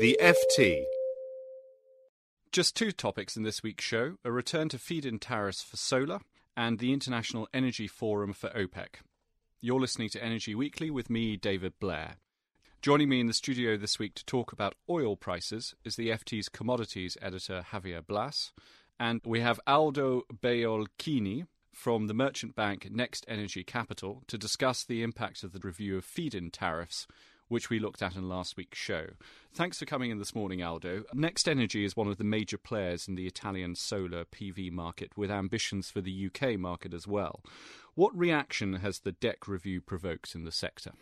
The FT. Just two topics in this week's show a return to feed in tariffs for solar and the International Energy Forum for OPEC. You're listening to Energy Weekly with me, David Blair. Joining me in the studio this week to talk about oil prices is the FT's commodities editor, Javier Blas. And we have Aldo Beolchini from the merchant bank NextEnergy Capital to discuss the impact of the review of feed in tariffs which we looked at in last week's show. Thanks for coming in this morning, Aldo. NextEnergy is one of the major players in the Italian solar PV market, with ambitions for the UK market as well. What reaction has the DECC review provoked in the sector?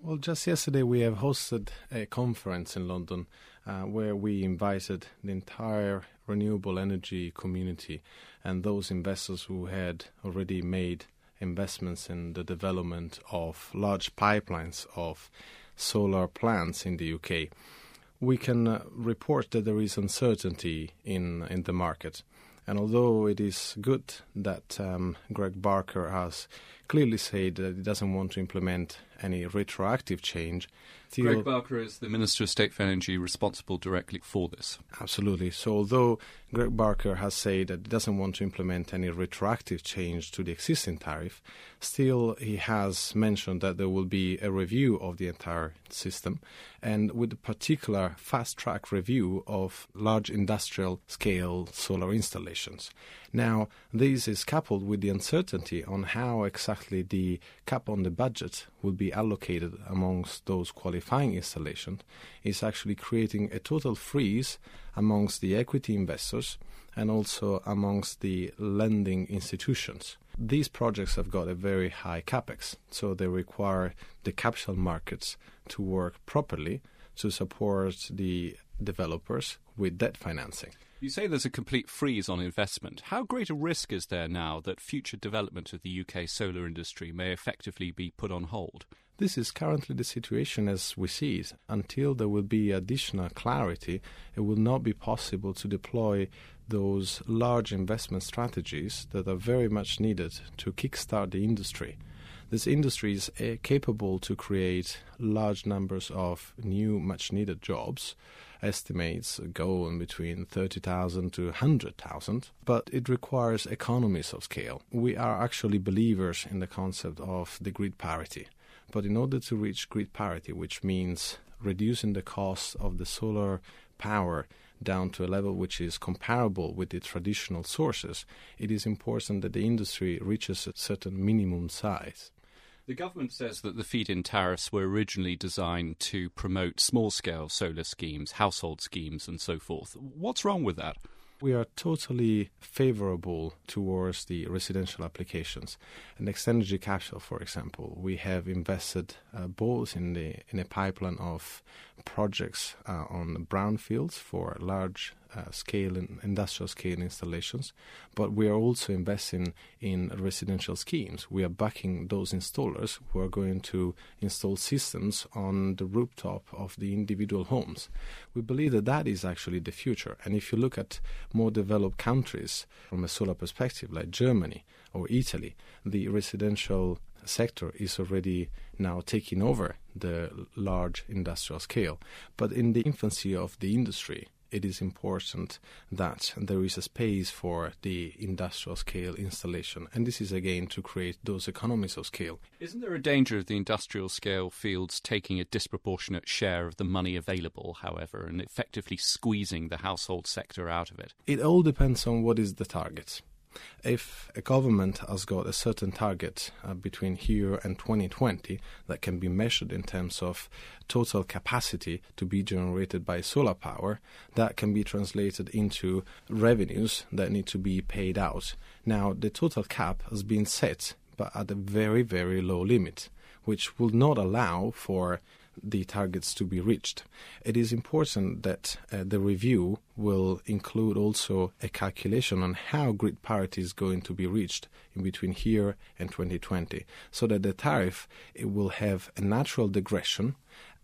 Well, just yesterday we have hosted a conference in London uh, where we invited the entire renewable energy community and those investors who had already made investments in the development of large pipelines of solar plants in the UK, we can uh, report that there is uncertainty in in the market. And although it is good that um, Greg Barker has clearly said that he doesn't want to implement any retroactive change, Greg Barker is the Minister of State for Energy responsible directly for this. Absolutely. So although Greg Barker has said that he doesn't want to implement any retroactive change to the existing tariff, still he has mentioned that there will be a review of the entire system and with a particular fast track review of large industrial scale solar installations. Now, this is coupled with the uncertainty on how exactly the cap on the budget will be allocated amongst those qualifying installations, is actually creating a total freeze amongst the equity investors and also amongst the lending institutions. These projects have got a very high capex, so they require the capital markets to work properly to support the developers with debt financing. You say there's a complete freeze on investment. How great a risk is there now that future development of the UK solar industry may effectively be put on hold? This is currently the situation as we see it. Until there will be additional clarity, it will not be possible to deploy those large investment strategies that are very much needed to kickstart the industry. This industry is uh, capable to create large numbers of new, much needed jobs estimates go in between 30,000 to 100,000, but it requires economies of scale. We are actually believers in the concept of the grid parity. But in order to reach grid parity, which means reducing the cost of the solar power down to a level which is comparable with the traditional sources, it is important that the industry reaches a certain minimum size. The government says that the feed in tariffs were originally designed to promote small scale solar schemes, household schemes, and so forth. What's wrong with that? We are totally favorable towards the residential applications. NextEnergy Capital, for example, we have invested uh, both in the in a pipeline of projects uh, on brownfields for large uh, scale and industrial scale installations, but we are also investing in residential schemes. We are backing those installers who are going to install systems on the rooftop of the individual homes. We believe that that is actually the future. And if you look at more developed countries from a solar perspective, like Germany or Italy, the residential sector is already now taking over the large industrial scale. But in the infancy of the industry, it is important that there is a space for the industrial scale installation. And this is again to create those economies of scale. Isn't there a danger of the industrial scale fields taking a disproportionate share of the money available, however, and effectively squeezing the household sector out of it? It all depends on what is the target. If a government has got a certain target uh, between here and 2020 that can be measured in terms of total capacity to be generated by solar power, that can be translated into revenues that need to be paid out. Now, the total cap has been set, but at a very, very low limit which will not allow for the targets to be reached. It is important that uh, the review will include also a calculation on how grid parity is going to be reached in between here and 2020, so that the tariff it will have a natural degression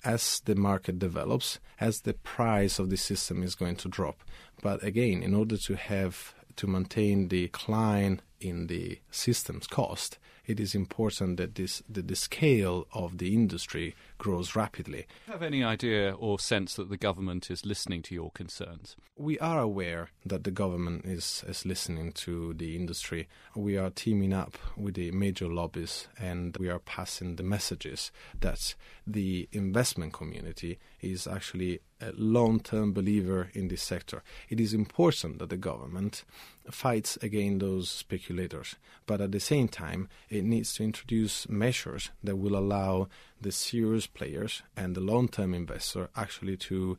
as the market develops, as the price of the system is going to drop. But again, in order to have to maintain the decline in the system's cost, it is important that this that the scale of the industry grows rapidly. Have any idea or sense that the government is listening to your concerns? We are aware that the government is, is listening to the industry. We are teaming up with the major lobbies and we are passing the messages that the investment community is actually a long term believer in this sector. It is important that the government fights against those speculators, but at the same time, it needs to introduce measures that will allow the serious players and the long term investor actually to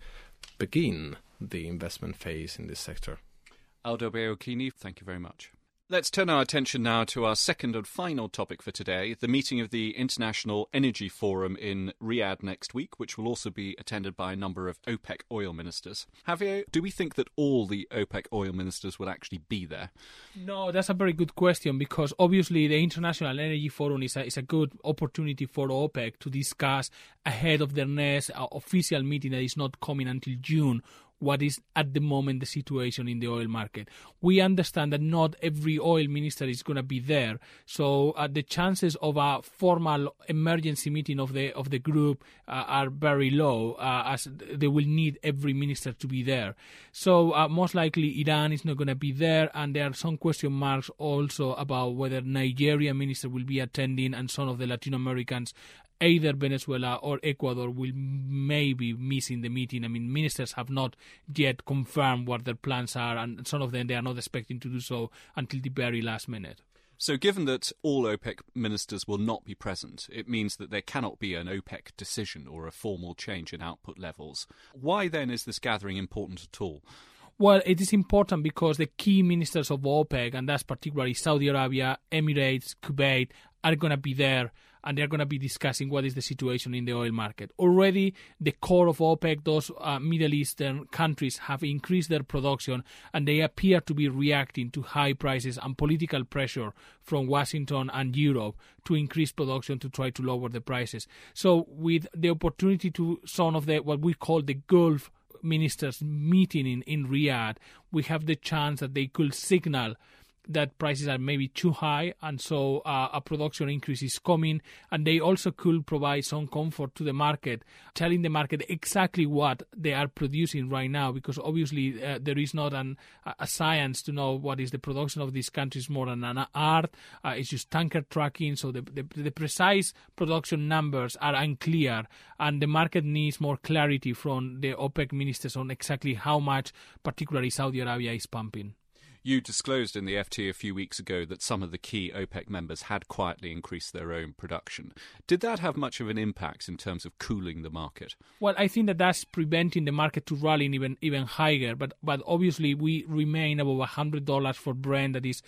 begin the investment phase in this sector. Aldo Beolchini, thank you very much. Let's turn our attention now to our second and final topic for today the meeting of the International Energy Forum in Riyadh next week, which will also be attended by a number of OPEC oil ministers. Javier, do we think that all the OPEC oil ministers will actually be there? No, that's a very good question because obviously the International Energy Forum is a, is a good opportunity for OPEC to discuss ahead of their next uh, official meeting that is not coming until June what is at the moment the situation in the oil market. We understand that not every oil minister is going to be there, so uh, the chances of a formal emergency meeting of the of the group uh, are very low, uh, as they will need every minister to be there. So uh, most likely Iran is not going to be there, and there are some question marks also about whether Nigeria minister will be attending, and some of the Latin Americans either Venezuela or Ecuador will maybe miss in the meeting. I mean, ministers have not yet confirmed what their plans are, and some of them they are not expecting to do so until the very last minute. So, given that all OPEC ministers will not be present, it means that there cannot be an OPEC decision or a formal change in output levels. Why then is this gathering important at all? Well, it is important because the key ministers of OPEC, and that's particularly Saudi Arabia, Emirates, Kuwait, are going to be there and they're going to be discussing what is the situation in the oil market. Already, the core of OPEC, those uh, Middle Eastern countries, have increased their production and they appear to be reacting to high prices and political pressure from Washington and Europe to increase production to try to lower the prices. So, with the opportunity to some of the what we call the Gulf ministers meeting in, in Riyadh, we have the chance that they could signal that prices are maybe too high and so uh, a production increase is coming and they also could provide some comfort to the market telling the market exactly what they are producing right now because obviously uh, there is not an, a science to know what is the production of these countries more than an art. Uh, it's just tanker tracking so the, the, the precise production numbers are unclear and the market needs more clarity from the OPEC ministers on exactly how much particularly Saudi Arabia is pumping you disclosed in the FT a few weeks ago that some of the key OPEC members had quietly increased their own production. Did that have much of an impact in terms of cooling the market? Well, I think that that's preventing the market to rally even even higher. But but obviously we remain above hundred dollars for Brent. That is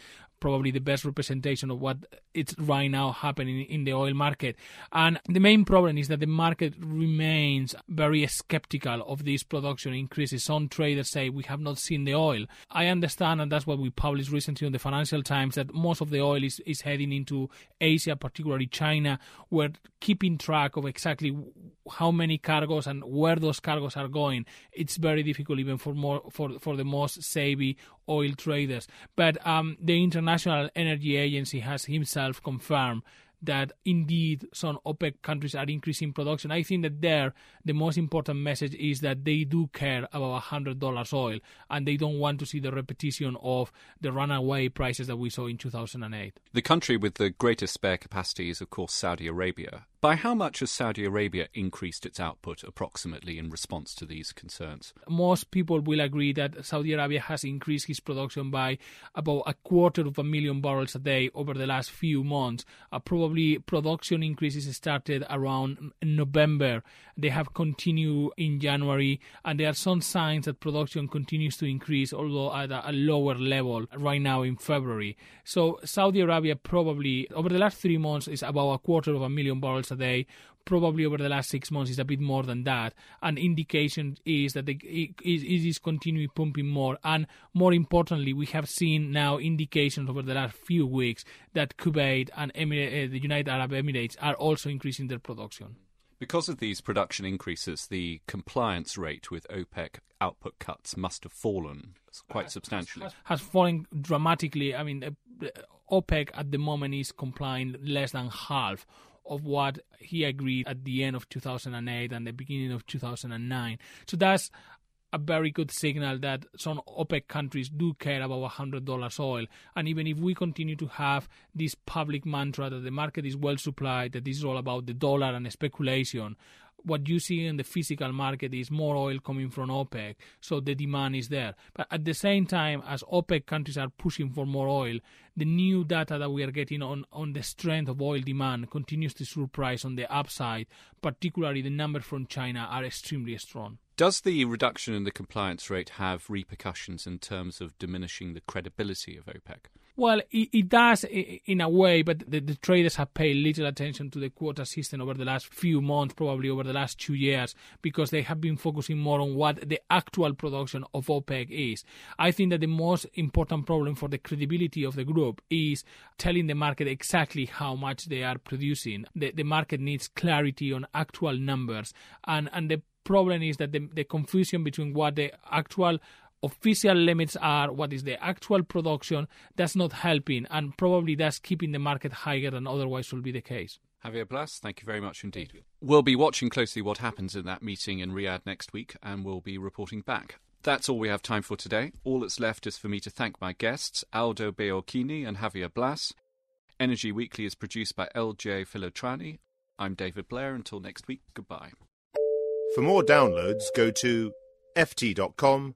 probably the best representation of what it's right now happening in the oil market. And the main problem is that the market remains very skeptical of these production increases. Some traders say we have not seen the oil. I understand, and that's what we published recently on the Financial Times, that most of the oil is, is heading into Asia, particularly China. We're keeping track of exactly how many cargoes and where those cargoes are going. It's very difficult even for more for for the most savvy oil traders. But um, the International Energy Agency has himself confirmed that indeed some OPEC countries are increasing production. I think that there the most important message is that they do care about $100 oil and they don't want to see the repetition of the runaway prices that we saw in 2008. The country with the greatest spare capacity is, of course, Saudi Arabia. By how much has Saudi Arabia increased its output approximately in response to these concerns? Most people will agree that Saudi Arabia has increased its production by about a quarter of a million barrels a day over the last few months. Uh, probably production increases started around November. They have continued in January, and there are some signs that production continues to increase, although at a, lower level right now in February. So Saudi Arabia probably over the last three months is about a quarter of a million barrels a day. Probably over the last six months is a bit more than that. An indication is that it, it is continuing pumping more. And more importantly, we have seen now indications over the last few weeks that Kuwait and Emirate, uh, the United Arab Emirates are also increasing their production. Because of these production increases, the compliance rate with OPEC output cuts must have fallen quite substantially. Has, has fallen dramatically. I mean, uh, OPEC at the moment is complying less than half of what he agreed at the end of 2008 and the beginning of 2009. So that's a very good signal that some OPEC countries do care about $100 oil. And even if we continue to have this public mantra that the market is well supplied, that this is all about the dollar and speculation, what you see in the physical market is more oil coming from OPEC, so the demand is there. But at the same time, as OPEC countries are pushing for more oil, the new data that we are getting on, on the strength of oil demand continues to surprise on the upside. Particularly, the numbers from China are extremely strong. Does the reduction in the compliance rate have repercussions in terms of diminishing the credibility of OPEC? Well, it, it, does in a way, but the, the, traders have paid little attention to the quota system over the last few months, probably over the last two years, because they have been focusing more on what the actual production of OPEC is. I think that the most important problem for the credibility of the group is telling the market exactly how much they are producing. The, the market needs clarity on actual numbers, and, and the problem is that the, the confusion between what the actual official limits are, what is the actual production, that's not helping, and probably that's keeping the market higher than otherwise will be the case. Javier Blas, thank you very much indeed. We'll be watching closely what happens in that meeting in Riyadh next week, and we'll be reporting back. That's all we have time for today. All that's left is for me to thank my guests, Aldo Beolchini and Javier Blas. Energy Weekly is produced by LJ Filotrani. I'm David Blair. Until next week, goodbye. For more downloads, go to ft.com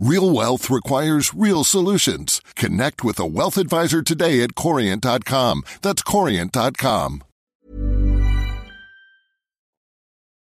Real wealth requires real solutions. Connect with a wealth advisor today at Corient.com. That's Corient.com.